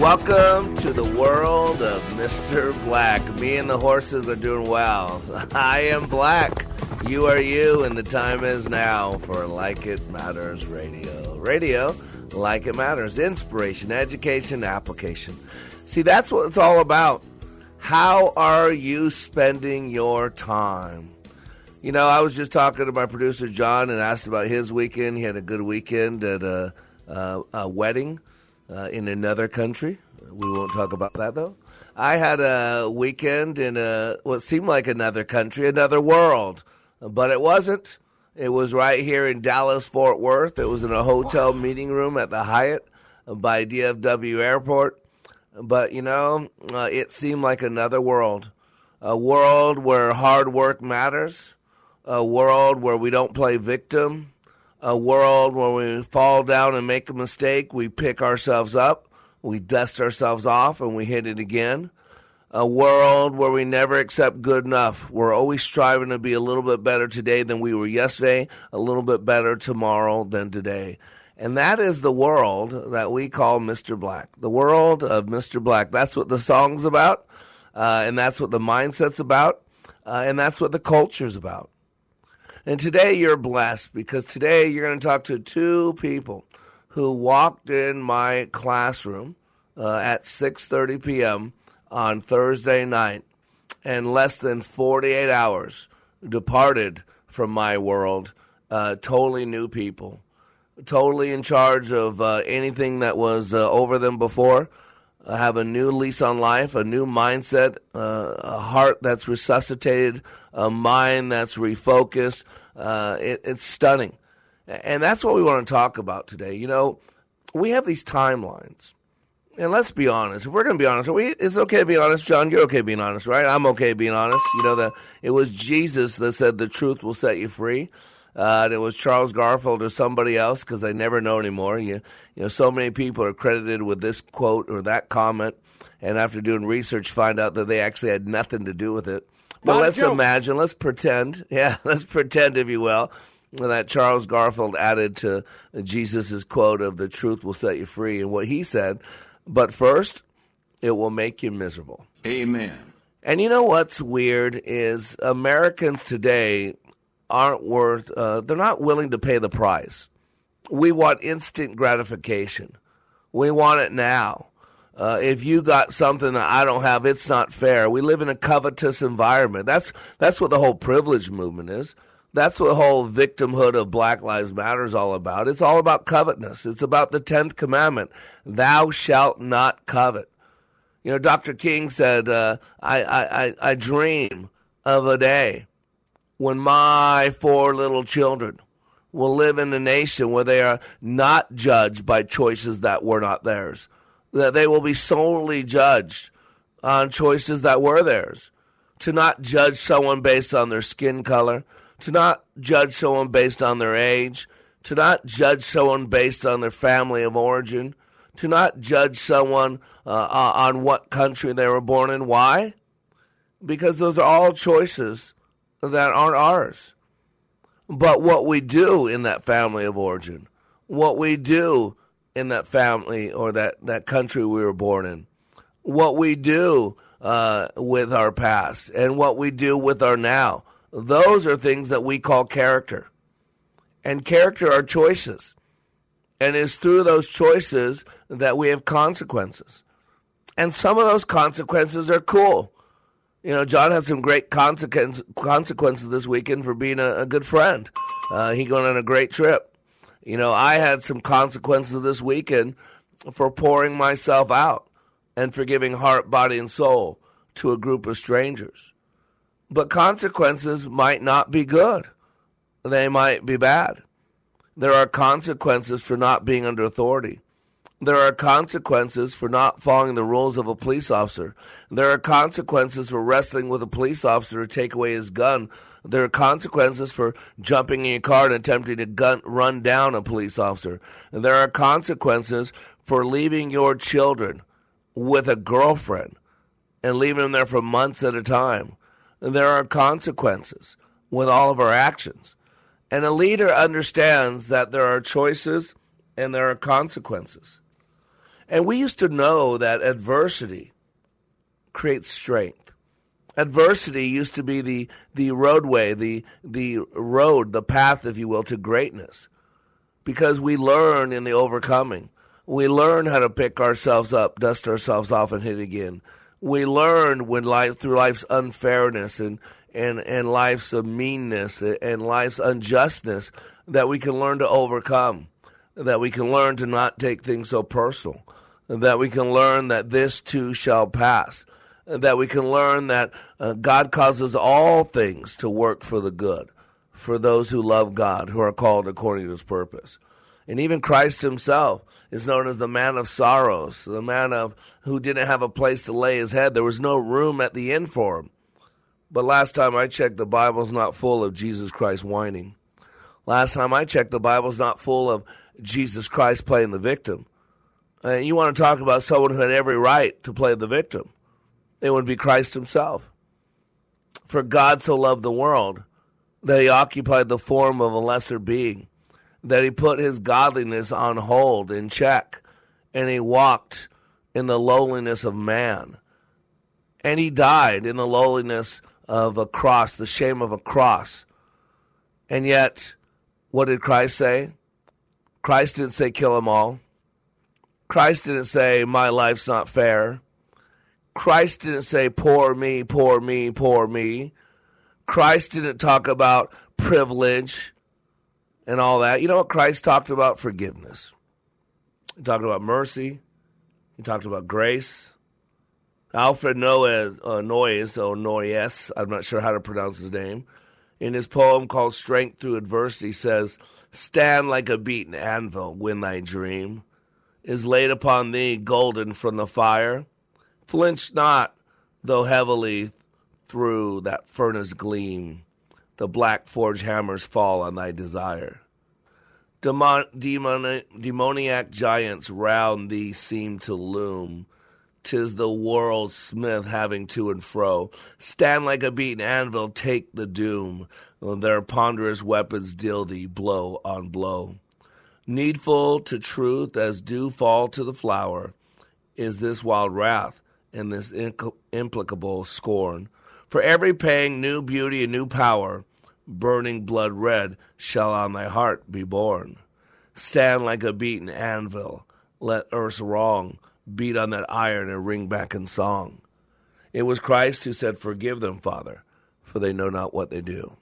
Welcome to the world of Mr. Black. Me and the horses are doing well. I am Black. You are you, and the time is now for Like It Matters Radio. Radio, like it matters. Inspiration, education, application. See, that's what it's all about. How are you spending your time? You know, I was just talking to my producer John and asked about his weekend. He had a good weekend at a, a, a wedding uh, in another country. We won't talk about that though. I had a weekend in a what seemed like another country, another world, but it wasn't. It was right here in Dallas, Fort Worth. It was in a hotel meeting room at the Hyatt by DFW Airport. But you know, uh, it seemed like another world, a world where hard work matters, a world where we don't play victim, a world where we fall down and make a mistake, we pick ourselves up, we dust ourselves off, and we hit it again. A world where we never accept good enough. We're always striving to be a little bit better today than we were yesterday, a little bit better tomorrow than today. And that is the world that we call Mr. Black. The world of Mr. Black. That's what the song's about, uh, and that's what the mindset's about, uh, and that's what the culture's about. And today you're blessed because today you're going to talk to two people who walked in my classroom uh, at 6:30 p.m. on Thursday night and less than 48 hours departed from my world uh, totally new people totally in charge of uh, anything that was uh, over them before have a new lease on life, a new mindset, uh, a heart that's resuscitated, a mind that's refocused. Uh, it, it's stunning. And that's what we want to talk about today. You know, we have these timelines. And let's be honest. If we're going to be honest, we, it's okay to be honest, John. You're okay being honest, right? I'm okay being honest. You know that it was Jesus that said the truth will set you free. Uh, and it was Charles Garfield or somebody else because I never know anymore. You, you know, so many people are credited with this quote or that comment, and after doing research, find out that they actually had nothing to do with it. But let's imagine, let's pretend, yeah, let's pretend, if you will, that Charles Garfield added to Jesus' quote of "the truth will set you free," and what he said. But first, it will make you miserable. Amen. And you know what's weird is Americans today aren't worth, uh, they're not willing to pay the price. We want instant gratification. We want it now. Uh, if you got something that I don't have, it's not fair. We live in a covetous environment. That's that's what the whole privilege movement is. That's what the whole victimhood of Black Lives Matter is all about. It's all about covetousness. It's about the tenth commandment: "Thou shalt not covet." You know, Dr. King said, uh, I, I, I, I dream of a day when my four little children will live in a nation where they are not judged by choices that were not theirs, that they will be solely judged on choices that were theirs, to not judge someone based on their skin color, to not judge someone based on their age, to not judge someone based on their family of origin, to not judge someone uh, uh, on what country they were born in. Why? Because those are all choices that aren't ours. But what we do in that family of origin, what we do in that family or that, that country we were born in, what we do uh, with our past, and what we do with our now, those are things that we call character. And character are choices. And it's through those choices that we have consequences. And some of those consequences are cool. You know, John had some great consequence, consequences this weekend for being a, a good friend. Uh, he going on a great trip. You know, I had some consequences this weekend for pouring myself out and for giving heart, body, and soul to a group of strangers. But consequences might not be good, they might be bad. There are consequences for not being under authority. There are consequences for not following the rules of a police officer. There are consequences for wrestling with a police officer to take away his gun. There are consequences for jumping in your car and attempting to gun, run down a police officer. And there are consequences for leaving your children with a girlfriend and leaving them there for months at a time. There are consequences with all of our actions. And a leader understands that there are choices and there are consequences. And we used to know that adversity creates strength. Adversity used to be the, the roadway, the, the road, the path, if you will, to greatness. Because we learn in the overcoming. We learn how to pick ourselves up, dust ourselves off, and hit again. We learn when life through life's unfairness and, and, and life's meanness and life's unjustness that we can learn to overcome, that we can learn to not take things so personal that we can learn that this too shall pass, that we can learn that uh, God causes all things to work for the good, for those who love God, who are called according to his purpose. And even Christ himself is known as the man of sorrows, the man of who didn't have a place to lay his head. There was no room at the inn for him. But last time I checked, the Bible's not full of Jesus Christ whining. Last time I checked, the Bible's not full of Jesus Christ playing the victim. Uh, you want to talk about someone who had every right to play the victim. It would be Christ himself. For God so loved the world that he occupied the form of a lesser being, that he put his godliness on hold, in check, and he walked in the lowliness of man. And he died in the lowliness of a cross, the shame of a cross. And yet, what did Christ say? Christ didn't say kill them all. Christ didn't say, My life's not fair. Christ didn't say, Poor me, poor me, poor me. Christ didn't talk about privilege and all that. You know what Christ talked about? Forgiveness. He talked about mercy. He talked about grace. Alfred Noyes, uh, Noyes, or Noyes, I'm not sure how to pronounce his name, in his poem called Strength Through Adversity says, Stand like a beaten anvil win thy dream is laid upon thee golden from the fire. Flinch not, though heavily through that furnace gleam, the black forge hammers fall on thy desire. Demon, demon, demoniac giants round thee seem to loom. Tis the world's smith having to and fro. Stand like a beaten anvil, take the doom. Their ponderous weapons deal thee blow on blow. Needful to truth as dew fall to the flower is this wild wrath and this implicable scorn. For every pang, new beauty and new power, burning blood red, shall on thy heart be born. Stand like a beaten anvil, let earth's wrong beat on that iron and ring back in song. It was Christ who said, Forgive them, Father, for they know not what they do.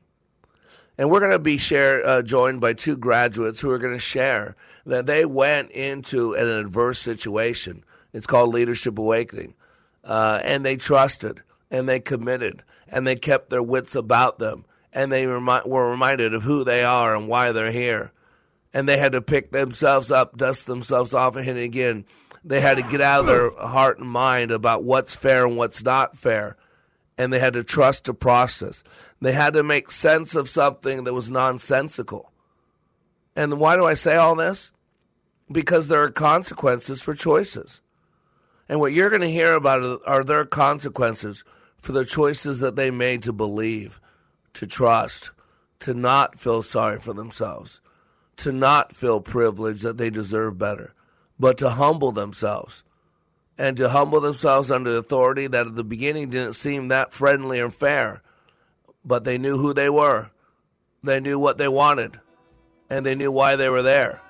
And we're going to be share, uh, joined by two graduates who are going to share that they went into an adverse situation. It's called Leadership Awakening. Uh, and they trusted and they committed and they kept their wits about them and they remi- were reminded of who they are and why they're here. And they had to pick themselves up, dust themselves off, and again. They had to get out of their heart and mind about what's fair and what's not fair. And they had to trust the process. They had to make sense of something that was nonsensical. And why do I say all this? Because there are consequences for choices. And what you're going to hear about are their consequences for the choices that they made to believe, to trust, to not feel sorry for themselves, to not feel privileged that they deserve better, but to humble themselves. And to humble themselves under authority that at the beginning didn't seem that friendly or fair but they knew who they were. They knew what they wanted, and they knew why they were there.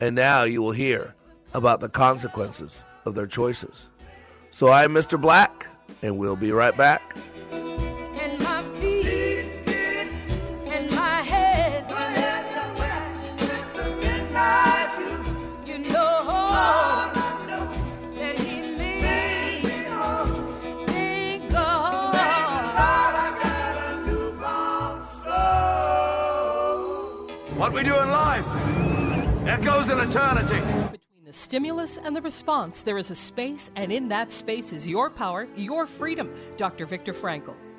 And now you will hear about the consequences of their choices. So I'm Mr. Black, and we'll be right back What we do in life echoes in eternity. Between the stimulus and the response, there is a space, and in that space is your power, your freedom. Dr. Viktor Frankl.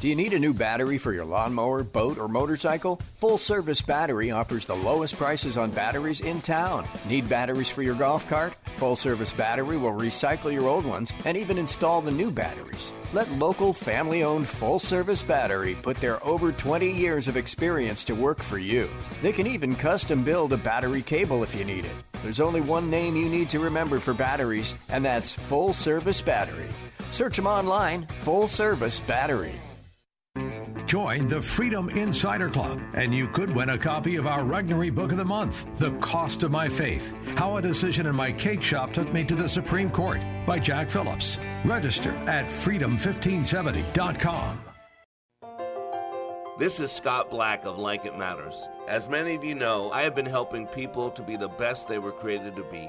Do you need a new battery for your lawnmower, boat, or motorcycle? Full Service Battery offers the lowest prices on batteries in town. Need batteries for your golf cart? Full Service Battery will recycle your old ones and even install the new batteries. Let local family owned Full Service Battery put their over 20 years of experience to work for you. They can even custom build a battery cable if you need it. There's only one name you need to remember for batteries, and that's Full Service Battery. Search them online Full Service Battery. Join the Freedom Insider Club, and you could win a copy of our Regnery Book of the Month, The Cost of My Faith How a Decision in My Cake Shop Took Me to the Supreme Court by Jack Phillips. Register at freedom1570.com. This is Scott Black of Like It Matters. As many of you know, I have been helping people to be the best they were created to be.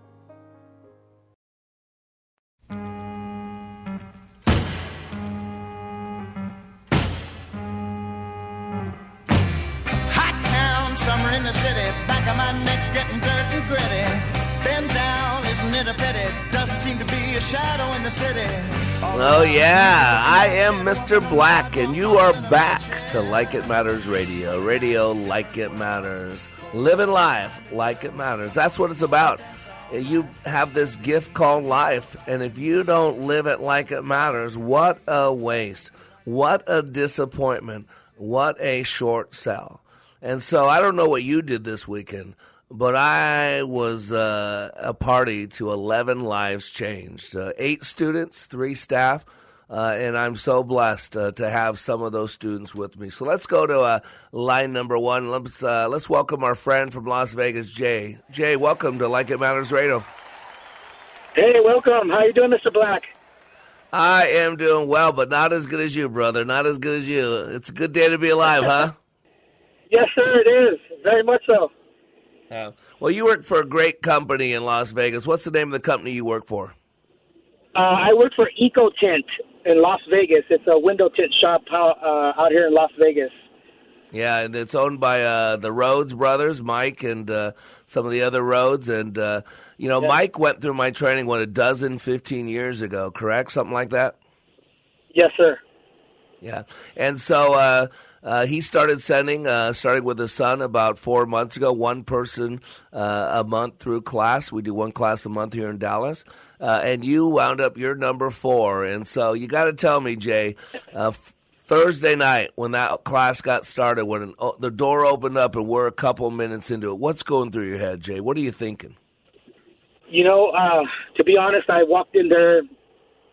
Town, summer in the city, back of my neck getting dirt and gritty. Bend down, isn't it a pity? Doesn't seem to be a shadow in the city. Oh, yeah, I am Mr. Black, and you are back to Like It Matters Radio. Radio like it matters. Living life like it matters. That's what it's about. You have this gift called life, and if you don't live it like it matters, what a waste. What a disappointment. What a short sell. And so I don't know what you did this weekend, but I was uh, a party to 11 lives changed. Uh, eight students, three staff, uh, and I'm so blessed uh, to have some of those students with me. So let's go to uh, line number one. Let's uh, let's welcome our friend from Las Vegas, Jay. Jay, welcome to Like It Matters Radio. Hey, welcome. How you doing, Mr. Black? I am doing well, but not as good as you, brother. Not as good as you. It's a good day to be alive, huh? Yes, sir, it is. Very much so. Yeah. Well, you work for a great company in Las Vegas. What's the name of the company you work for? Uh, I work for Eco Tint in Las Vegas. It's a window tint shop out, uh, out here in Las Vegas. Yeah, and it's owned by uh, the Rhodes brothers, Mike and uh, some of the other Rhodes. And, uh, you know, Yeah. Mike went through my training, what, a dozen, 15 years ago, correct? Something like that? Yes, sir. Yeah. And so uh, he started sending, uh, starting with his son about four months ago, one person uh, a month through class. We do one class a month here in Dallas. Uh, and you wound up your number four. And so you got to tell me, Jay, uh, Thursday night when that class got started, when oh, the door opened up and we're a couple minutes into it, what's going through your head, Jay? What are you thinking? You know, to be honest, I walked in there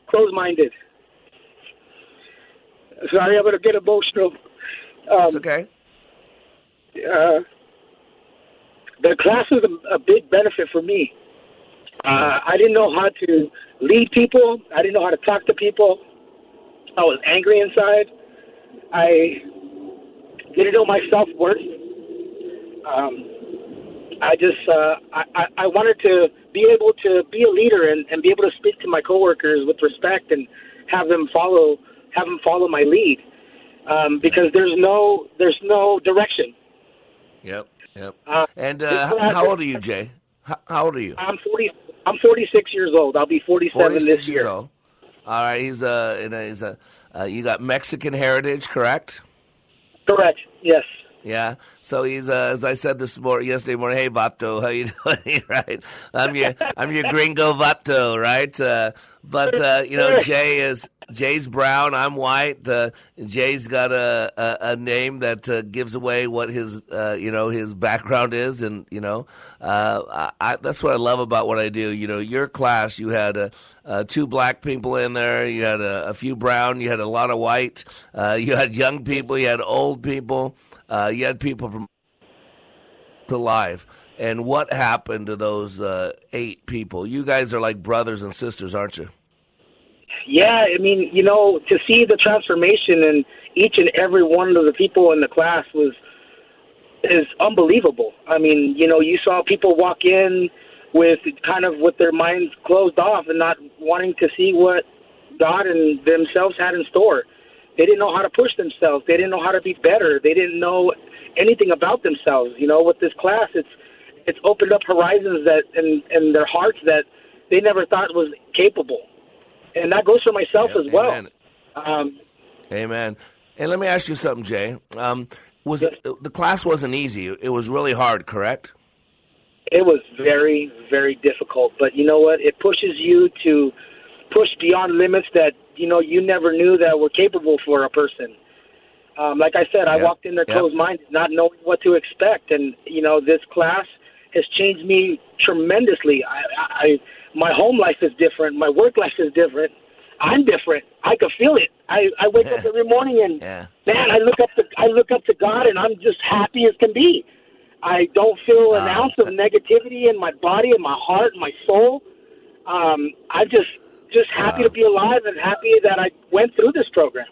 closed-minded. Sorry, I'm gonna get emotional. Um, it's okay. Uh, the class was a, a big benefit for me. Uh, I didn't know how to lead people. I didn't know how to talk to people. I was angry inside. I didn't know my self worth. Um, I just uh, I, I wanted to be able to be a leader and, and be able to speak to my coworkers with respect and have them follow have them follow my lead um, because there's no there's no direction. Yep, yep. Uh, and uh, how old are you, Jay? How, how old are you? I'm forty. I'm 46 years old. I'll be 47 46 this years year. old. All right, he's a he's a uh, you got Mexican heritage, correct? Correct. Yes. Yeah. So he's uh, as I said this morning, yesterday morning. Hey, Vato, how you doing? right. I'm your I'm your gringo Vato, right? Uh, but uh, you know, Jay is Jay's brown. I'm white. Uh, Jay's got a, a, a name that uh, gives away what his uh, you know his background is, and you know uh, I, I, that's what I love about what I do. You know, your class, you had uh, uh, two black people in there, you had a, a few brown, you had a lot of white, uh, you had young people, you had old people, uh, you had people from alive. And what happened to those uh, eight people? You guys are like brothers and sisters, aren't you? Yeah, I mean, you know, to see the transformation in each and every one of the people in the class was is unbelievable. I mean, you know, you saw people walk in with kind of with their minds closed off and not wanting to see what God and themselves had in store. They didn't know how to push themselves. They didn't know how to be better. They didn't know anything about themselves. You know, with this class, it's it's opened up horizons that and and their hearts that they never thought was capable. And that goes for myself as well. Amen. Um, Amen. And let me ask you something, Jay. Um, was it, the class wasn't easy? It was really hard, correct? it was very, very difficult. But you know what? It pushes you to push beyond limits that you know you never knew that were capable for a person. Um, like I said, I Yep. walked in there Yep. closed-minded, not knowing what to expect, and you know this class has changed me tremendously. I, I, my home life is different. My work life is different. I'm different. I can feel it. I, I wake up every morning and Yeah. man, I look up to I look up to God, and I'm just happy as can be. I don't feel an ounce of negativity in my body, in my heart, in my soul. Um, I'm just just happy to be alive and happy that I went through this program.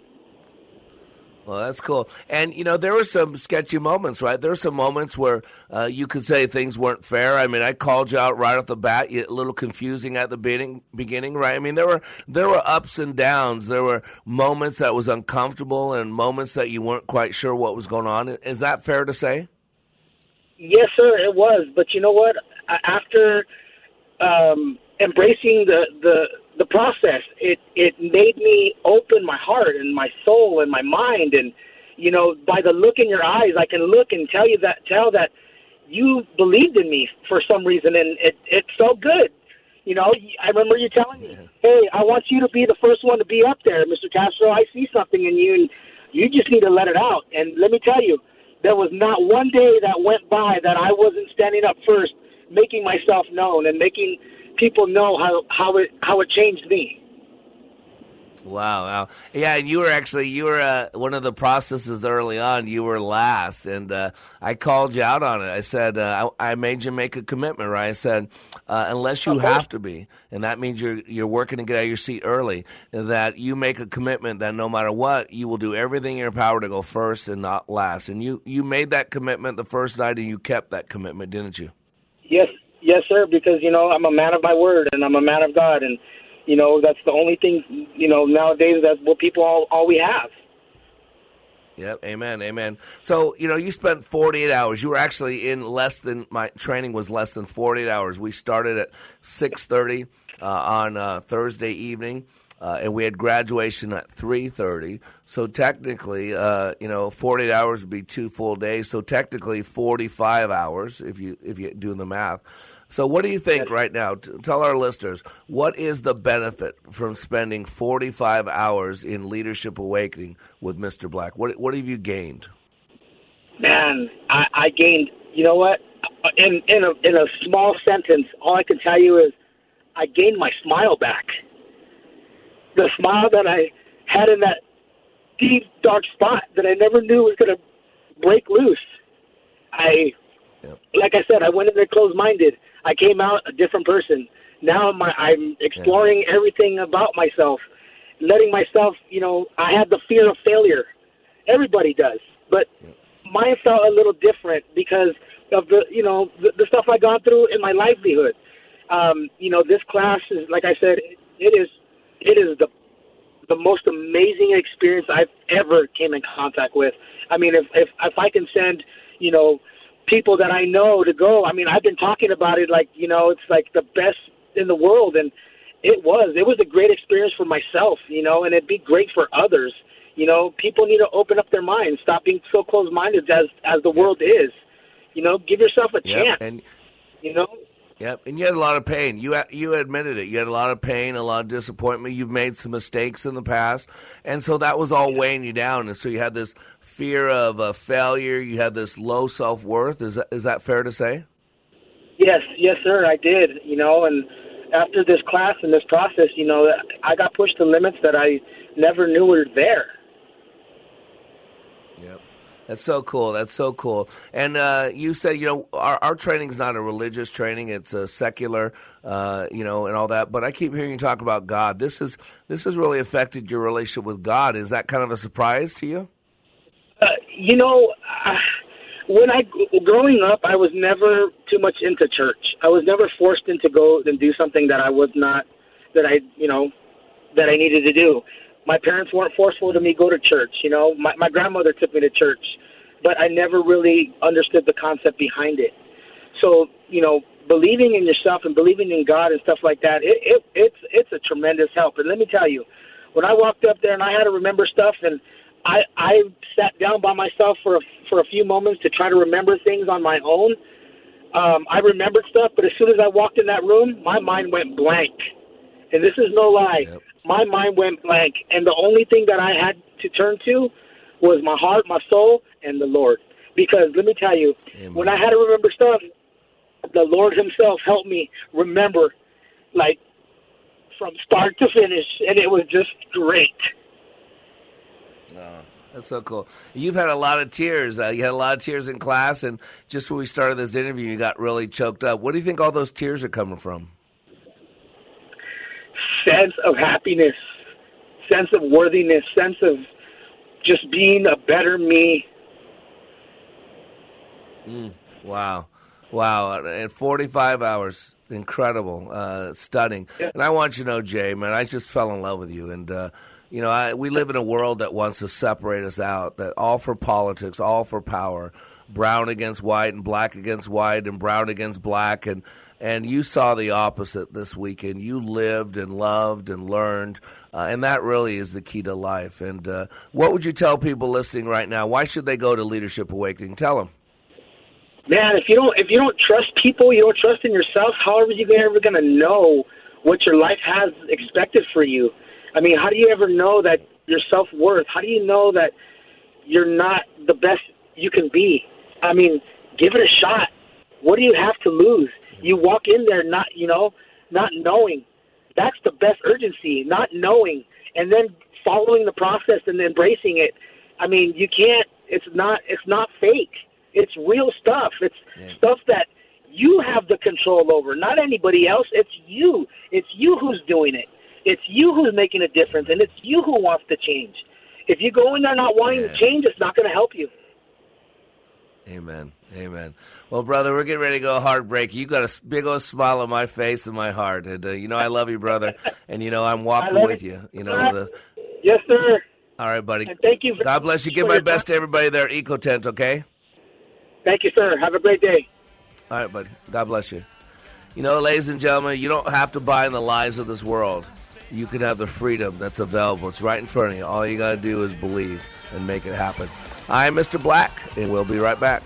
Well, that's cool. And you know, there were some sketchy moments, right? There were some moments where uh, you could say things weren't fair. I mean, I called you out right off the bat. A little confusing at the beginning, beginning, right? I mean, there were there were ups and downs. There were moments that was uncomfortable and moments that you weren't quite sure what was going on. Is that fair to say? Yes, sir, it was. But you know what? After um, embracing the, the the process, it it made me open my heart and my soul and my mind. And you know, by the look in your eyes, I can look and tell you that tell that you believed in me for some reason, and it it felt good. You know, I remember you telling me, "Hey, I want you to be the first one to be up there, Mr. Castro. I see something in you, and you just need to let it out." And let me tell you, there was not one day that went by that I wasn't standing up first, making myself known and making people know how how it how it changed me. Wow, wow, yeah. And you were actually you were uh, one of the processes early on. You were last, and uh, I called you out on it. I said uh, I, I made you make a commitment, right? I said uh, unless you have to be, and that means you're you're working to get out of your seat early. That you make a commitment that no matter what, you will do everything in your power to go first and not last. And you you made that commitment the first night, and you kept that commitment, didn't you? Yes, yes, sir. Because you know I'm a man of my word and I'm a man of God, and you know that's the only thing. You know nowadays that's what people all all we have. Yep, amen, amen. So, you know, you spent 48 hours. You were actually in less than my training was less than 48 hours. We started at 6:30 uh, on uh, Thursday evening, uh, and we had graduation at 3:30. So technically, uh, you know, 48 hours would be two full days. So technically, 45 hours if you if you do the math. So, what do you think right now? Tell our listeners what is the benefit from spending 45 hours in Leadership Awakening with Mr. Black? What what have you gained? Man, I, I gained. You know what? In in a in a small sentence, all I can tell you is I gained my smile back. The smile that I had in that deep dark spot that I never knew was going to break loose. I, like I said, I went in there closed minded. I came out a different person. Now my, I'm exploring everything about myself, letting myself, you know, I had the fear of failure. Everybody does, but mine felt a little different because of the, you know, the, the stuff I gone through in my livelihood. Um, you know, this class is, like I said, it is, it is the the most amazing experience I've ever came in contact with. I mean, if if if I can send, you know, people that I know to go, I mean, I've been talking about it like, you know, it's like the best in the world and it was. It was a great experience for myself, you know, and it'd be great for others. You know, people need to open up their minds, stop being so closed-minded as as the world is. You know, give yourself a Yep, chance. and you know, Yep, and you had a lot of pain. You you admitted it. You had a lot of pain, a lot of disappointment. You've made some mistakes in the past, and so that was all weighing you down. And so you had this fear of uh, failure. You had this low self worth. Is that is that fair to say? Yes, yes, sir. I did. You know, and after this class and this process, you know, I got pushed to limits that I never knew were there. Yep. That's so cool. That's so cool. And uh, you said, you know, our, our training is not a religious training; it's a secular, uh, you know, and all that. But I keep hearing you talk about God. This is this has really affected your relationship with God. Is that kind of a surprise to you? Uh, you know, uh, when I growing up, I was never too much into church. I was never forced into go and do something that I was not that I, you know, that I needed to do. My parents weren't forceful to me go to church. You know, my my grandmother took me to church, but I never really understood the concept behind it. So, you know, believing in yourself and believing in God and stuff like that, it, it it's it's a tremendous help. And let me tell you, when I walked up there and I had to remember stuff and I I sat down by myself for a, for a few moments to try to remember things on my own. Um, I remembered stuff, but as soon as I walked in that room, my mind went blank. And this is no lie. My mind went blank, and the only thing that I had to turn to was my heart, my soul, and the Lord. Because let me tell you, when I had to remember stuff, the Lord Himself helped me remember, like from start to finish, and it was just great. Oh, that's so cool. You've had a lot of tears. Uh, you had a lot of tears in class, and just when we started this interview, you got really choked up. What do you think all those tears are coming from? sense of happiness, sense of worthiness, sense of just being a better me. Mm, wow. Wow. And 45 hours. Incredible. Uh, stunning. And I want you to know, Jay, man, I just fell in love with you. And, uh, you know, I, we live in a world that wants to separate us out, that all for politics, all for power, brown against white and black against white and brown against black. And, and you saw the opposite this weekend. You lived and loved and learned, uh, and that really is the key to life. And uh, what would you tell people listening right now? Why should they go to Leadership Awakening? Tell them. Man, if you don't if you don't trust people, you don't trust in yourself. How are you ever going to know what your life has expected for you? I mean, how do you ever know that your self worth? How do you know that you're not the best you can be? I mean, give it a shot. What do you have to lose? You walk in there not, you know, not knowing. That's the best urgency, not knowing, and then following the process and embracing it. I mean, you can't. It's not. It's not fake. It's real stuff. It's stuff that you have the control over, not anybody else. It's you. It's you who's doing it. It's you who's making a difference, and it's you who wants to change. If you go in there not wanting to change, it's not going to help you. Amen. Amen. Well, brother, we're getting ready to go heartbreak. You got a big old smile on my face and my heart, and uh, you know I love you, brother. and you know I'm walking with you. you. You know the. Yes, sir. All right, buddy. And thank you. For, God bless you. Give my best to everybody there at Eco Tint. Okay. Thank you, sir. Have a great day. All right, buddy. God bless you. You know, ladies and gentlemen, you don't have to buy in the lies of this world you can have the freedom that's available. It's right in front of you. All you got to do is believe and make it happen. I'm Mr. Black, and we'll be right back.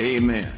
Amen.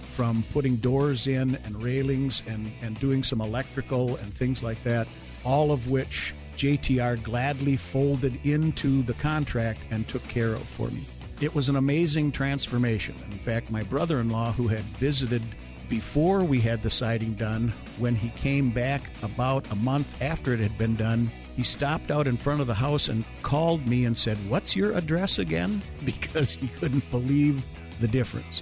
from putting doors in and railings and, and doing some electrical and things like that, all of which JTR gladly folded into the contract and took care of for me. It was an amazing transformation. In fact, my brother in law, who had visited before we had the siding done, when he came back about a month after it had been done, he stopped out in front of the house and called me and said, What's your address again? Because he couldn't believe the difference.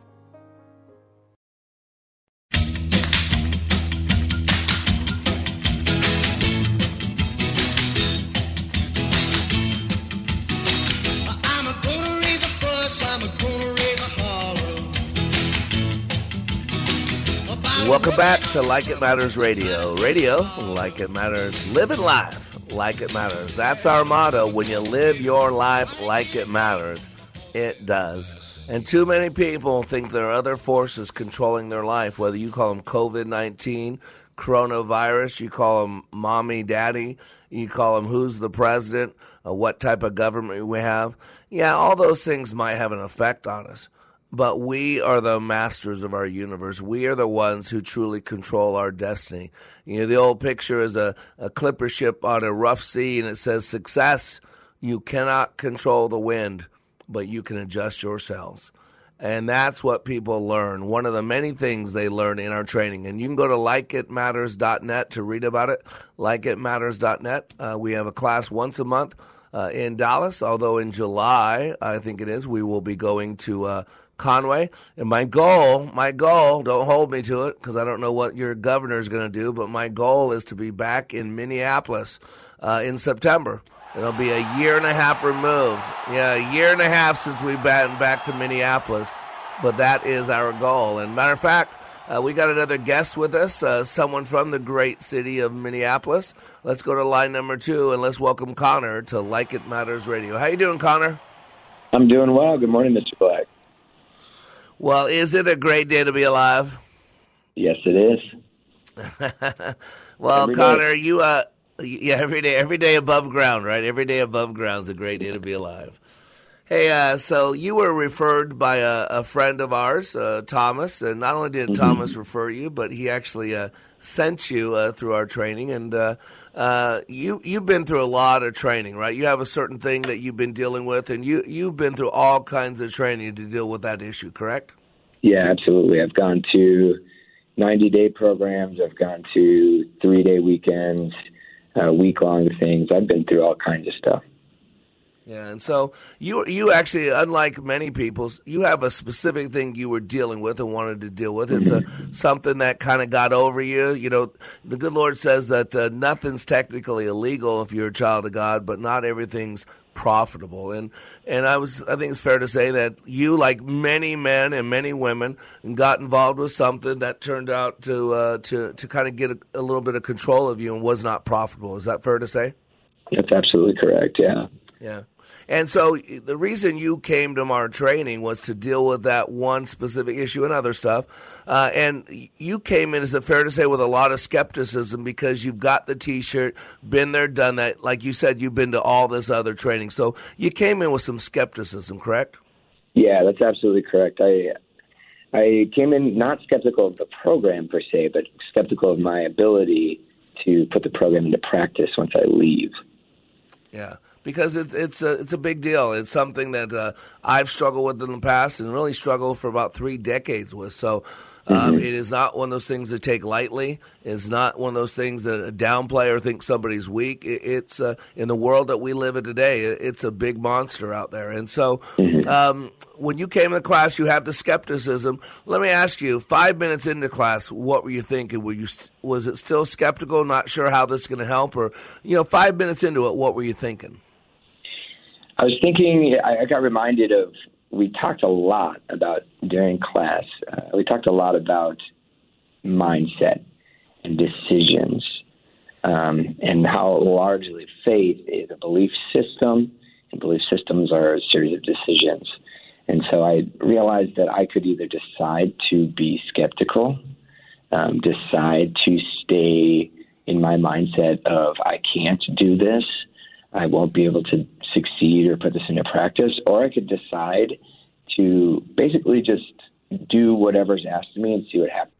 Welcome back to Like It Matters Radio. Radio, like it matters. Living life like it matters. That's our motto. When you live your life like it matters, it does. And too many people think there are other forces controlling their life, whether you call them COVID 19, coronavirus, you call them mommy, daddy, you call them who's the president, uh, what type of government we have. Yeah, all those things might have an effect on us. But we are the masters of our universe. We are the ones who truly control our destiny. You know, the old picture is a, a clipper ship on a rough sea and it says, Success, you cannot control the wind, but you can adjust yourselves. And that's what people learn. One of the many things they learn in our training. And you can go to likeitmatters.net to read about it. Likeitmatters.net. Uh, we have a class once a month uh, in Dallas, although in July, I think it is, we will be going to uh, Conway. And my goal, my goal, don't hold me to it because I don't know what your governor is going to do, but my goal is to be back in Minneapolis uh, in September. It'll be a year and a half removed. Yeah, a year and a half since we've been back to Minneapolis. But that is our goal. And matter of fact, uh, we got another guest with us, uh, someone from the great city of Minneapolis. Let's go to line number two and let's welcome Connor to Like It Matters Radio. How you doing, Connor? I'm doing well. Good morning, Mr. Black. Well, is it a great day to be alive? Yes, it is. well, Every day. Connor, you uh, yeah, every day, every day above ground, right? Every day above ground is a great day to be alive. Hey, uh, so you were referred by a, a friend of ours, uh, Thomas, and not only did Mhm. Thomas refer you, but he actually uh, sent you uh, through our training. And uh, you you've been through a lot of training, right? You have a certain thing that you've been dealing with, and you you've been through all kinds of training to deal with that issue, correct? Yeah, absolutely. I've gone to 90 day programs. I've gone to three day weekends, uh, week long things. I've been through all kinds of stuff. Yeah, and so you you actually, unlike many people, you have a specific thing you were dealing with and wanted to deal with. It's a something that kind of got over you. You know, the good Lord says that uh, nothing's technically illegal if you're a child of God, but not everything's profitable. And and I was I think it's fair to say that you, like many men and many women, got involved with something that turned out to uh, to to kind of get a, a little bit of control of you and was not profitable. Is that fair to say? That's absolutely correct. Yeah. Yeah. And so the reason you came to our training was to deal with that one specific issue and other stuff. Uh, and you came in, is it fair to say, with a lot of skepticism because you've got the t shirt, been there, done that. Like you said, you've been to all this other training. So you came in with some skepticism, correct? Yeah, that's absolutely correct. I I came in not skeptical of the program per se, but skeptical of my ability to put the program into practice once I leave. Yeah, because it's it's a it's a big deal. It's something that uh, I've struggled with in the past and really struggled for about three decades with. So. Um, Mhm. it is not one of those things to take lightly. It's not one of those things that downplay or think somebody's weak. It, it's uh, in the world that we live in today. It, it's a big monster out there. And so, um, when you came to class, you have the skepticism. Let me ask you: five minutes into class, what were you thinking? Were you was it still skeptical, not sure how this is going to help, or you know, five minutes into it, what were you thinking? I was thinking, I, I got reminded of, we talked a lot about during class, uh, we talked a lot about mindset and decisions um, and how largely faith is a belief system, and belief systems are a series of decisions. And so I realized that I could either decide to be skeptical, um, decide to stay in my mindset of I can't do this, I won't be able to succeed or put this into practice, or I could decide to basically just do whatever's asked of me and see what happens.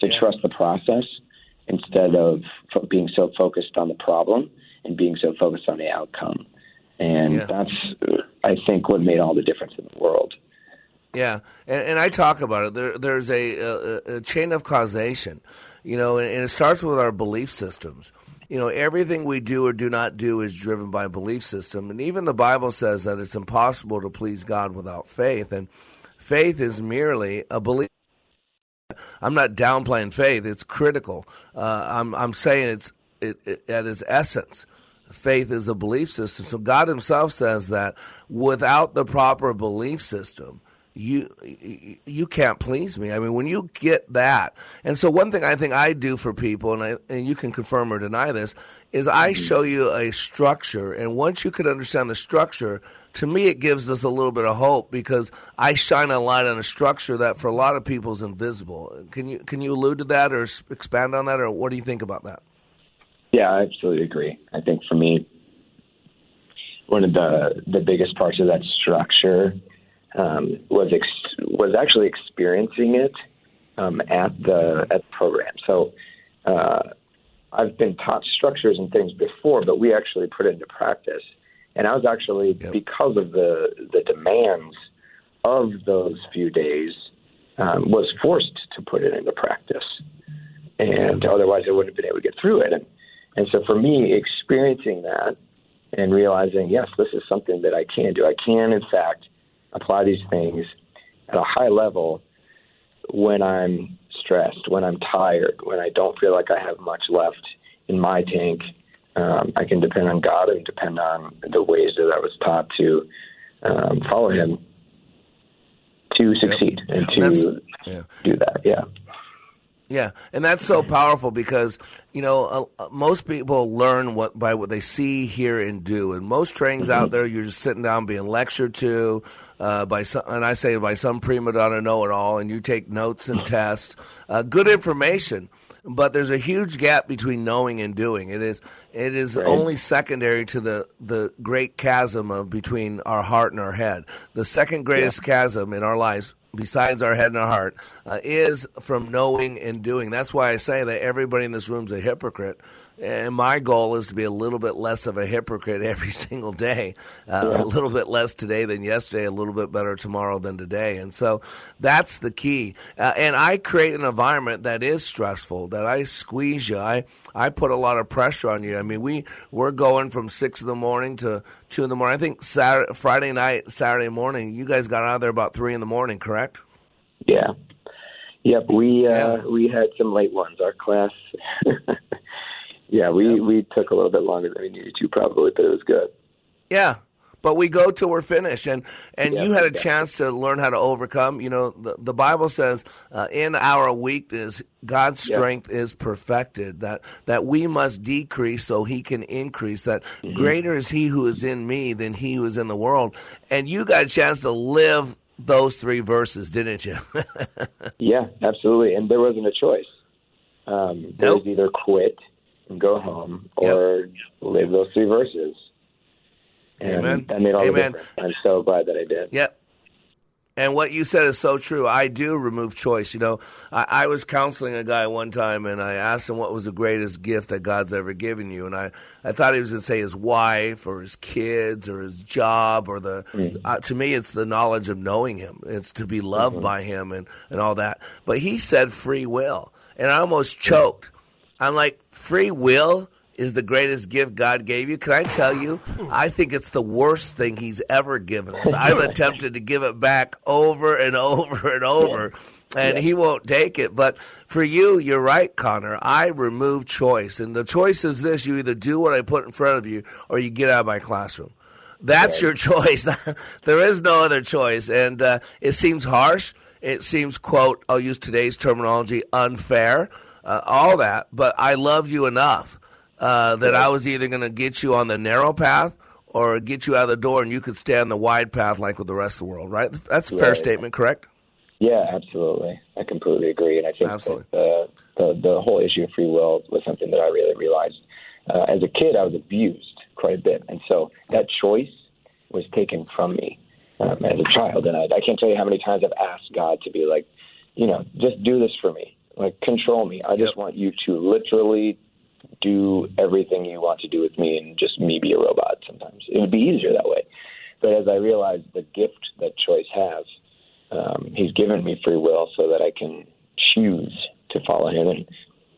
To trust the process instead of being so focused on the problem and being so focused on the outcome. And that's, uh, I think, what made all the difference in the world. Yeah, and, and I talk about it. There, there's a, a, a chain of causation, you know, and, and it starts with our belief systems. You know, everything we do or do not do is driven by a belief system, and even the Bible says that it's impossible to please God without faith, and faith is merely a belief. I'm not downplaying faith; it's critical. Uh, I'm I'm saying it's it, it, at its essence faith is a belief system. So God Himself says that without the proper belief system, you you can't please me. I mean, when you get that, and so one thing I think I do for people, and I, and you can confirm or deny this, is I mm-hmm. show you a structure, and once you can understand the structure, to me it gives us a little bit of hope because I shine a light on a structure that for a lot of people is invisible. Can you can you allude to that or expand on that, or what do you think about that? Yeah, I absolutely agree. I think for me, one of the the biggest parts of that structure um, was ex- was actually experiencing it um, at the at the program. So uh, I've been taught structures and things before, but we actually put it into practice. And I was actually because of the the demands of those few days um, was forced to put it into practice, and otherwise I wouldn't have been able to get through it. And and so for me, experiencing that and realizing, yes, this is something that I can do. I can, in fact, apply these things at a high level when I'm stressed, when I'm tired, when I don't feel like I have much left in my tank. Um, I can depend on God and depend on the ways that I was taught to um, follow Him to succeed and to do that. Yeah. Yeah, and that's so powerful because you know uh, uh, most people learn what by what they see, hear, and do. And most trainings out there, you're just sitting down being lectured to uh, by some, and I say by some prima donna know it all, and you take notes and tests. Uh, good information, but there's a huge gap between knowing and doing. It is it is Right. only secondary to the the great chasm of between our heart and our head. The second greatest chasm in our lives besides our head and our heart uh, is from knowing and doing. That's why I say that everybody in this room's a hypocrite. And my goal is to be a little bit less of a hypocrite every single day. Uh, A little bit less today than yesterday, a little bit better tomorrow than today. And so that's the key. Uh, and I create an environment that is stressful, that I squeeze you. I, I put a lot of pressure on you. I mean, we, we're going from six in the morning to two in the morning. I think Saturday, Friday night, Saturday morning, you guys got out of there about three in the morning, correct? Yeah. Yep. We uh, we had some late ones. Our class. yeah, we we took a little bit longer than we needed to, probably, but it was good. Yeah. But we go till we're finished, and and Yeah, you had a exactly. chance to learn how to overcome. You know, the, the Bible says, uh, "In our weakness, God's Yeah. strength is perfected." That that we must decrease so He can increase. That Mm-hmm. greater is He who is in me than He who is in the world. And you got a chance to live those three verses, didn't you? Yeah, absolutely. And there wasn't a choice. Um, there was either quit and go home or live those three verses. And Amen. that made all Amen. the difference. I'm so glad that I did. Yep. And what you said is so true. I do remove choice. You know, I, I was counseling a guy one time and I asked him what was the greatest gift that God's ever given you. And I, I thought he was going to say his wife or his kids or his job or the, uh, to me, it's the knowledge of knowing him. It's to be loved by him and, and all that. But he said free will. And I almost choked. I'm like, free will is the greatest gift God gave you. Can I tell you? I think it's the worst thing He's ever given us. I've attempted to give it back over and over and over, and He won't take it. But for you, you're right, Connor. I remove choice, and the choice is this: you either do what I put in front of you, or you get out of my classroom. That's your choice. there is no other choice, and uh, it seems harsh. It seems, quote, I'll use today's terminology, unfair, uh, all that. But I love you enough uh, that I was either going to get you on the narrow path or get you out of the door, and you could stay on the wide path like with the rest of the world. Right? That's a fair Right. statement, correct? Yeah, absolutely. I completely agree, and I think that the, the the whole issue of free will was something that I really realized. Uh, as a kid, I was abused quite a bit, and so that choice was taken from me um, as a child. And I, I can't tell you how many times I've asked God to be like, you know, just do this for me, like control me. I just want you to literally do everything you want to do with me, and just me be a robot. Sometimes it would be easier that way. But as I realized the gift that choice has, um, he's given me free will so that I can choose to follow him, and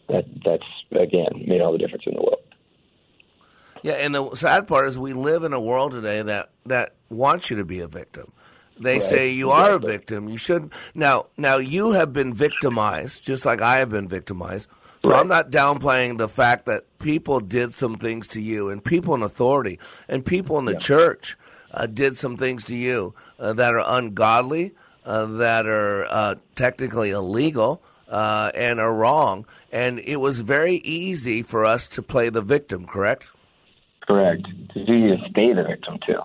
that that's again made all the difference in the world. Yeah, and the sad part is we live in a world today that that wants you to be a victim. They Right, say you are a victim. You should now. Now you have been victimized, just like I have been victimized. So I'm not downplaying the fact that people did some things to you, and people in authority, and people in the church uh, did some things to you uh, that are ungodly, uh, that are uh, technically illegal, uh, and are wrong. And it was very easy for us to play the victim. Correct? Correct. To do you to stay the victim too.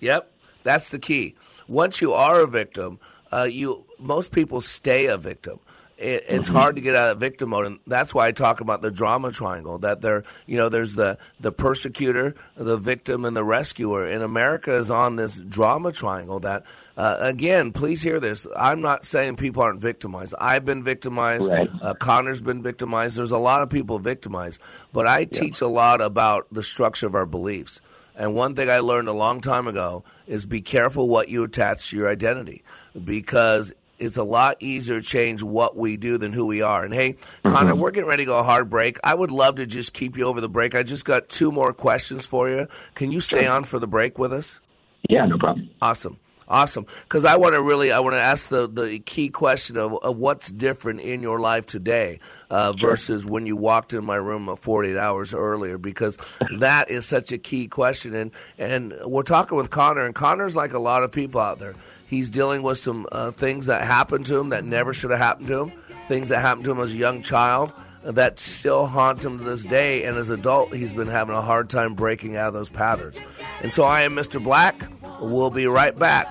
Yep, that's the key. Once you are a victim, uh, you most people stay a victim. It, it's hard to get out of victim mode, and that's why I talk about the drama triangle. That there, you know, there's the the persecutor, the victim, and the rescuer. And America is on this drama triangle. That uh, again, please hear this. I'm not saying people aren't victimized. I've been victimized. Right. Uh, Connor's been victimized. There's a lot of people victimized, but I teach a lot about the structure of our beliefs. And one thing I learned a long time ago is be careful what you attach to your identity because it's a lot easier to change what we do than who we are. And hey, mm-hmm. Connor, we're getting ready to go a hard break. I would love to just keep you over the break. I just got two more questions for you. Can you stay on for the break with us? Yeah, no problem. Awesome. Awesome. Because I want to really, I want to ask the, the key question of, of what's different in your life today uh, versus when you walked in my room uh, 48 hours earlier, because that is such a key question. And, and we're talking with Connor, and Connor's like a lot of people out there. He's dealing with some uh, things that happened to him that never should have happened to him, things that happened to him as a young child that still haunt him to this day. And as an adult, he's been having a hard time breaking out of those patterns. And so I am Mr. Black. We'll be right back.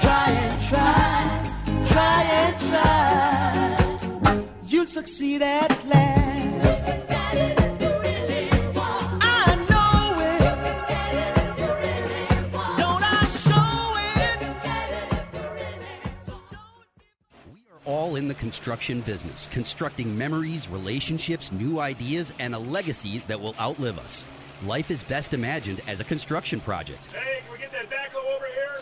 Try and try, try and try. You succeed at last. I know it. Don't I show it? We are all in the construction business, constructing memories, relationships, new ideas, and a legacy that will outlive us. Life is best imagined as a construction project. Hey, can we get that backhoe over here?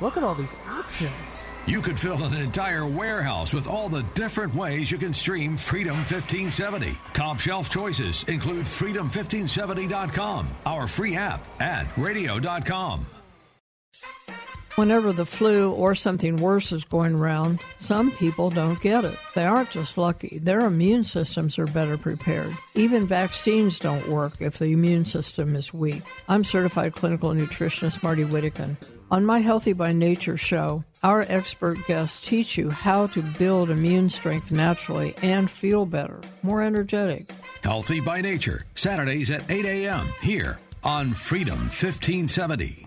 Look at all these options. You could fill an entire warehouse with all the different ways you can stream Freedom 1570. Top shelf choices include freedom1570.com, our free app, and radio.com. Whenever the flu or something worse is going around, some people don't get it. They aren't just lucky, their immune systems are better prepared. Even vaccines don't work if the immune system is weak. I'm certified clinical nutritionist Martie Whittekin. On my Healthy by Nature show, our expert guests teach you how to build immune strength naturally and feel better, more energetic. Healthy by Nature, Saturdays at 8 a.m. here on Freedom 1570.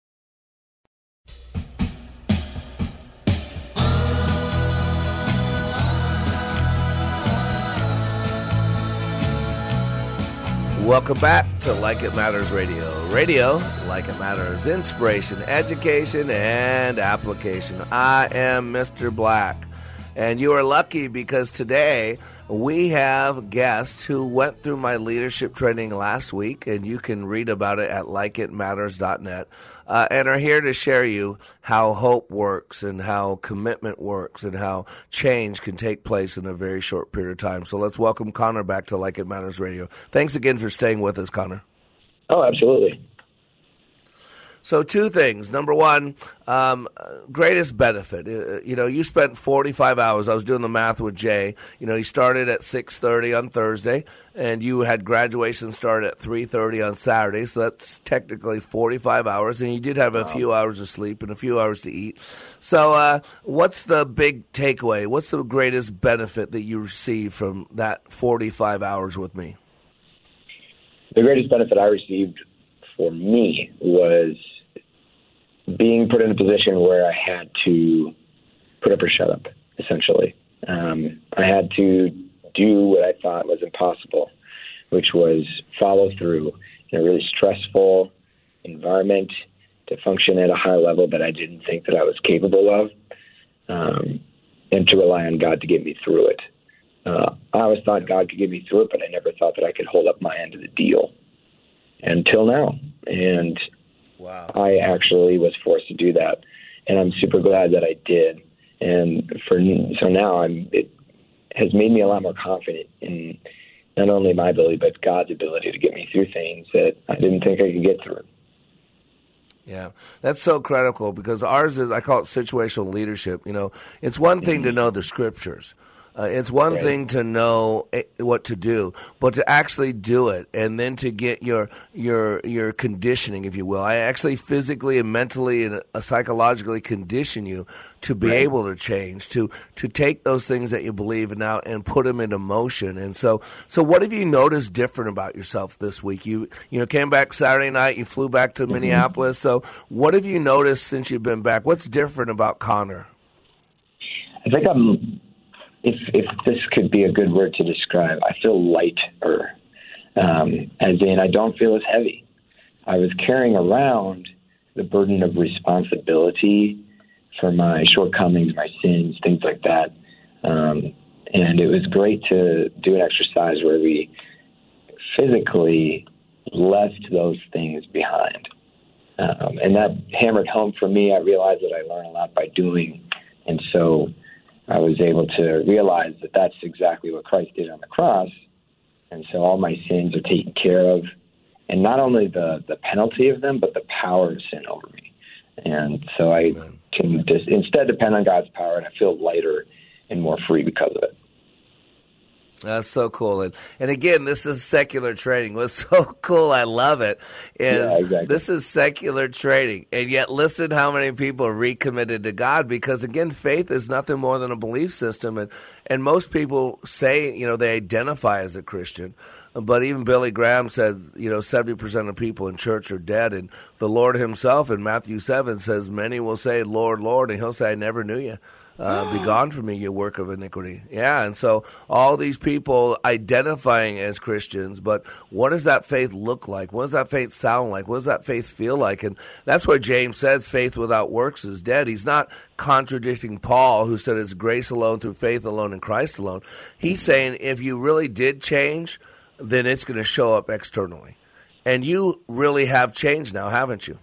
Welcome back to Like It Matters Radio. Radio, like it matters, inspiration, education, and application. I am Mr. Black. And you are lucky because today we have guests who went through my leadership training last week, and you can read about it at likeitmatters.net, uh, and are here to share you how hope works and how commitment works and how change can take place in a very short period of time. So let's welcome Connor back to Like It Matters Radio. Thanks again for staying with us, Connor. Oh, absolutely. So, two things. Number one, um, greatest benefit. Uh, you know, you spent 45 hours. I was doing the math with Jay. You know, you started at 6:30 on Thursday, and you had graduation start at 3:30 on Saturday. So that's technically 45 hours, and you did have a Wow. few hours of sleep and a few hours to eat. So, uh, what's the big takeaway? What's the greatest benefit that you received from that 45 hours with me? The greatest benefit I received for me was being put in a position where I had to put up or shut up, essentially. Um, I had to do what I thought was impossible, which was follow through in a really stressful environment to function at a high level that I didn't think that I was capable of, um, and to rely on God to get me through it. Uh, I always thought God could get me through it, but I never thought that I could hold up my end of the deal until now. And wow. I actually was forced to do that. and I'm super glad that I did. And for so now, I'm it has made me a lot more confident in not only my ability but God's ability to get me through things that I didn't think I could get through. Yeah, that's so critical because ours is, I call it situational leadership. You know, it's one thing to mm-hmm. know the scriptures. Uh, it's one thing to know eh, what to do, but to actually do it and then to get your your your conditioning, if you will. I actually physically and mentally and uh, psychologically condition you to be Right. able to change, to to take those things that you believe in now and put them into motion. And so, so what have you noticed different about yourself this week? You you know came back Saturday night, you flew back to Minneapolis. So, what have you noticed since you've been back? What's different about Connor? I think I'm, if if this could be a good word to describe, I feel lighter, um, as in I don't feel as heavy. I was carrying around the burden of responsibility for my shortcomings, my sins, things like that. Um, and it was great to do an exercise where we physically left those things behind. Um, and that hammered home for me. I realized that I learn a lot by doing. And so I was able to realize that that's exactly what Christ did on the cross. And so all my sins are taken care of. And not only the, the penalty of them, but the power of sin over me. And so I can just instead depend on God's power, and I feel lighter and more free because of it. That's so cool. And, and again, this is secular training. What's so cool, I love it, is Yeah, exactly. this is secular training. And yet, listen how many people are recommitted to God because, again, faith is nothing more than a belief system. And, and most people say, you know, they identify as a Christian. But even Billy Graham said, you know, 70% of people in church are dead. And the Lord himself in Matthew 7 says, Many will say, Lord, Lord. And he'll say, I never knew you. Uh, be gone from me, you work of iniquity. Yeah, and so all these people identifying as Christians, but what does that faith look like? What does that faith sound like? What does that faith feel like? And that's where James says faith without works is dead. He's not contradicting Paul, who said it's grace alone through faith alone in Christ alone. He's saying if you really did change, then it's going to show up externally. And you really have changed now, haven't you?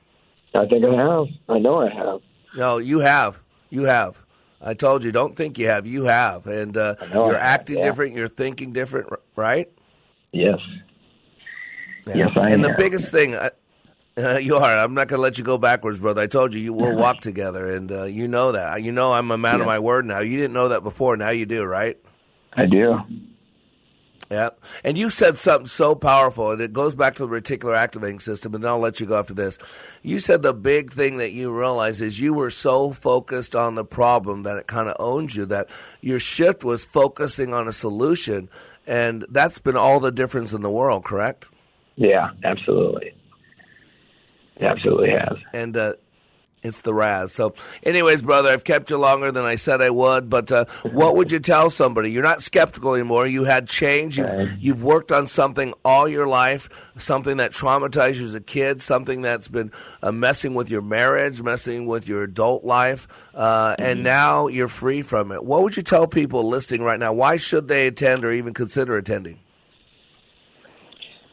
I think I have. I know I have. No, you have. You have. I told you, don't think you have. You have, and uh, you're acting yeah. different. You're thinking different, right? Yes. Yes, I and the biggest thing, uh, uh, you are. I'm not going to let you go backwards, brother. I told you, you will walk together, and uh, you know that. You know I'm a man of my word now. You didn't know that before. Now you do, right? I do. Yeah. And you said something so powerful, and it goes back to the reticular activating system, and then I'll let you go after this. You said the big thing that you realized is you were so focused on the problem that it kind of owned you, that your shift was focusing on a solution, and that's been all the difference in the world, correct? Yeah, absolutely. It absolutely has. And uh, it's the RAS. So, anyways, brother, I've kept you longer than I said I would. But uh, what would you tell somebody? You're not skeptical anymore. You had change. You've, you've worked on something all your life, something that traumatized you as a kid, something that's been uh, messing with your marriage, messing with your adult life, uh, and now you're free from it. What would you tell people listening right now? Why should they attend or even consider attending?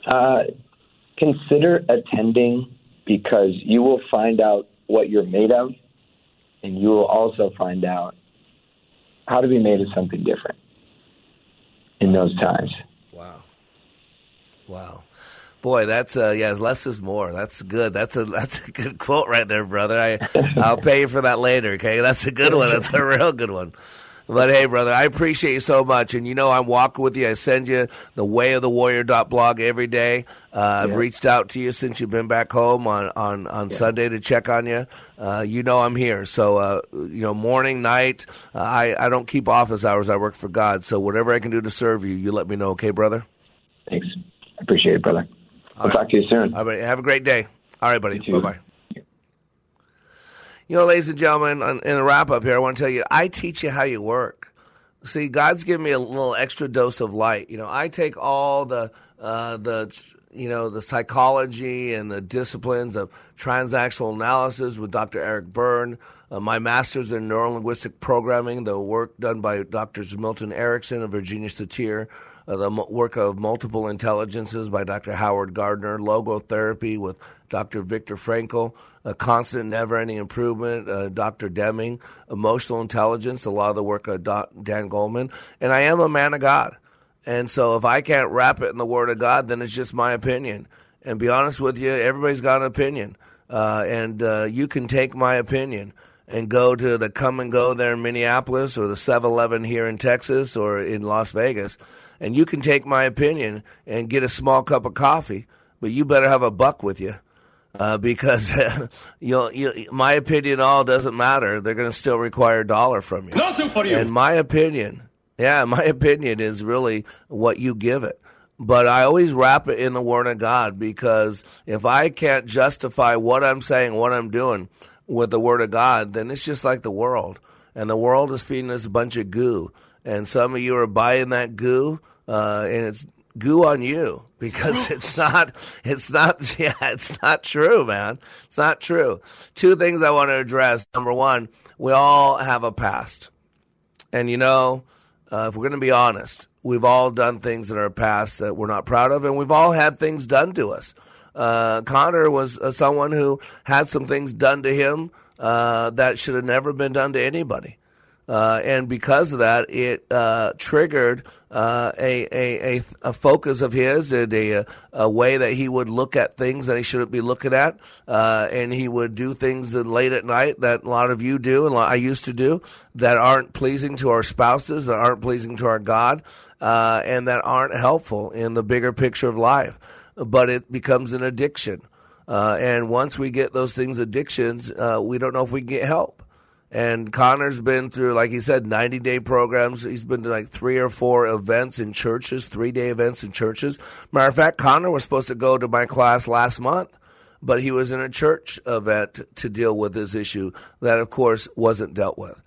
Uh, consider attending because you will find out what you're made of, and you will also find out how to be made of something different in those times. Wow. Wow. Boy, that's uh yeah, less is more. That's good. That's a that's a good quote right there, brother. I I'll pay you for that later, okay? That's a good one. That's a real good one. But hey, brother, I appreciate you so much, and you know I'm walking with you. I send you the Way of the Warrior blog every day. Uh, I've Yeah. reached out to you since you've been back home on on on Sunday to check on you. Uh, you know I'm here, so uh, you know morning, night. Uh, I I don't keep office hours. I work for God, so whatever I can do to serve you, you let me know, okay, brother. Thanks. I appreciate it, brother. I'll talk to you soon. All right, have a great day. All right, buddy. Bye bye. You know, ladies and gentlemen, in the wrap up here, I want to tell you, I teach you how you work. See, God's given me a little extra dose of light. You know, I take all the uh, the you know, the psychology and the disciplines of transactional analysis with Dr. Eric Berne, uh, my master's in neurolinguistic programming, the work done by Drs. Milton Erickson and Virginia Satir, the work of multiple intelligences by Dr. Howard Gardner, logotherapy with Dr. Viktor Frankl, a constant, never-ending improvement, uh, Dr. Deming, emotional intelligence, a lot of the work of Dan Goleman, and I am a man of God. And so if I can't wrap it in the Word of God, then it's just my opinion. And be honest with you, everybody's got an opinion. Uh, and uh, you can take my opinion and go to the come and go there in Minneapolis or the 7 Eleven here in Texas or in Las Vegas. And you can take my opinion and get a small cup of coffee, but you better have a buck with you. Uh, because you'll, you, my opinion all doesn't matter. They're going to still require a dollar from you. Nothing for you. And my opinion yeah, my opinion is really what you give it. But I always wrap it in the Word of God because if I can't justify what I'm saying, what I'm doing with the Word of God, then it's just like the world. And the world is feeding us a bunch of goo. And some of you are buying that goo, uh, and it's goo on you because it's not it's not yeah it's not true man it's not true two things i want to address number one we all have a past and you know uh, if we're going to be honest, we've all done things in our past that we're not proud of, and we've all had things done to us. Uh, Connor was uh, someone who had some things done to him uh, that should have never been done to anybody. Uh, and because of that, it uh, triggered uh, a, a, a, focus of his and a, a way that he would look at things that he shouldn't be looking at. Uh, and he would do things late at night that a lot of you do and I used to do that aren't pleasing to our spouses, that aren't pleasing to our God, uh, and that aren't helpful in the bigger picture of life. But it becomes an addiction. And once we get those things addictions, we don't know if we can get help. And Connor's been through, like he said, 90 day programs. He's been to like three or four events in churches, three day events in churches. Matter of fact, Connor was supposed to go to my class last month, but he was in a church event to deal with this issue that, of course, wasn't dealt with.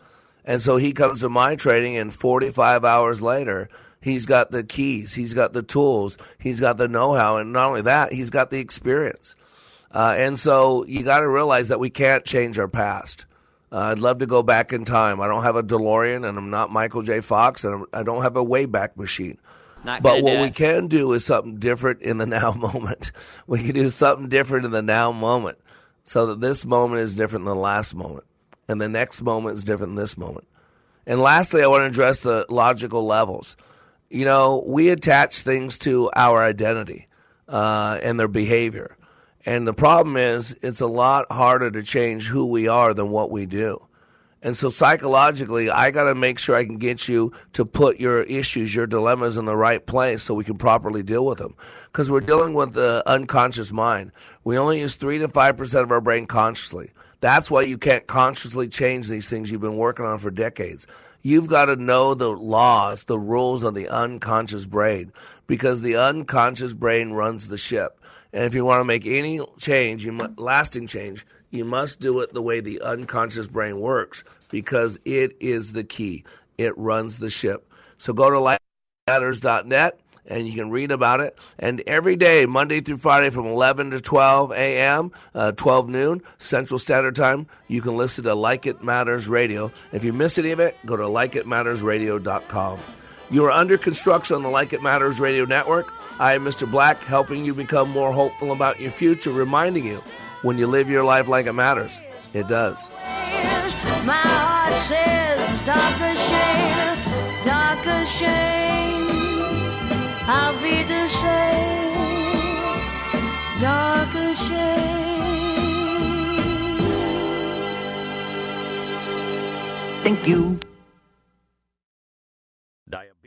And so he comes to my training, and 45 hours later, he's got the keys, he's got the tools, he's got the know how, and not only that, he's got the experience. Uh, and so you got to realize that we can't change our past. Uh, I'd love to go back in time. I don't have a DeLorean, and I'm not Michael J. Fox, and I don't have a Wayback Machine. Not but what we can do is something different in the now moment. We can do something different in the now moment, so that this moment is different than the last moment, and the next moment is different than this moment. And lastly, I want to address the logical levels. You know, we attach things to our identity uh, and their behavior. And the problem is, it's a lot harder to change who we are than what we do. And so psychologically, I got to make sure I can get you to put your issues, your dilemmas in the right place so we can properly deal with them. Because we're dealing with the unconscious mind. We only use 3 to 5% of our brain consciously. That's why you can't consciously change these things you've been working on for decades. You've got to know the laws, the rules of the unconscious brain, because the unconscious brain runs the ship. And if you want to make any change, you must, lasting change, you must do it the way the unconscious brain works because it is the key. It runs the ship. So go to lightmatters.net and you can read about it. And every day, Monday through Friday from 11 to 12 a.m., uh, 12 noon Central Standard Time, you can listen to Like It Matters Radio. If you miss any of it, go to likeitmattersradio.com. You are under construction on the Like It Matters Radio Network. I am Mr. Black, helping you become more hopeful about your future, reminding you when you live your life like it matters, it does. My heart says, darker shade, darker shade, I'll be the same, darker shade. Thank you.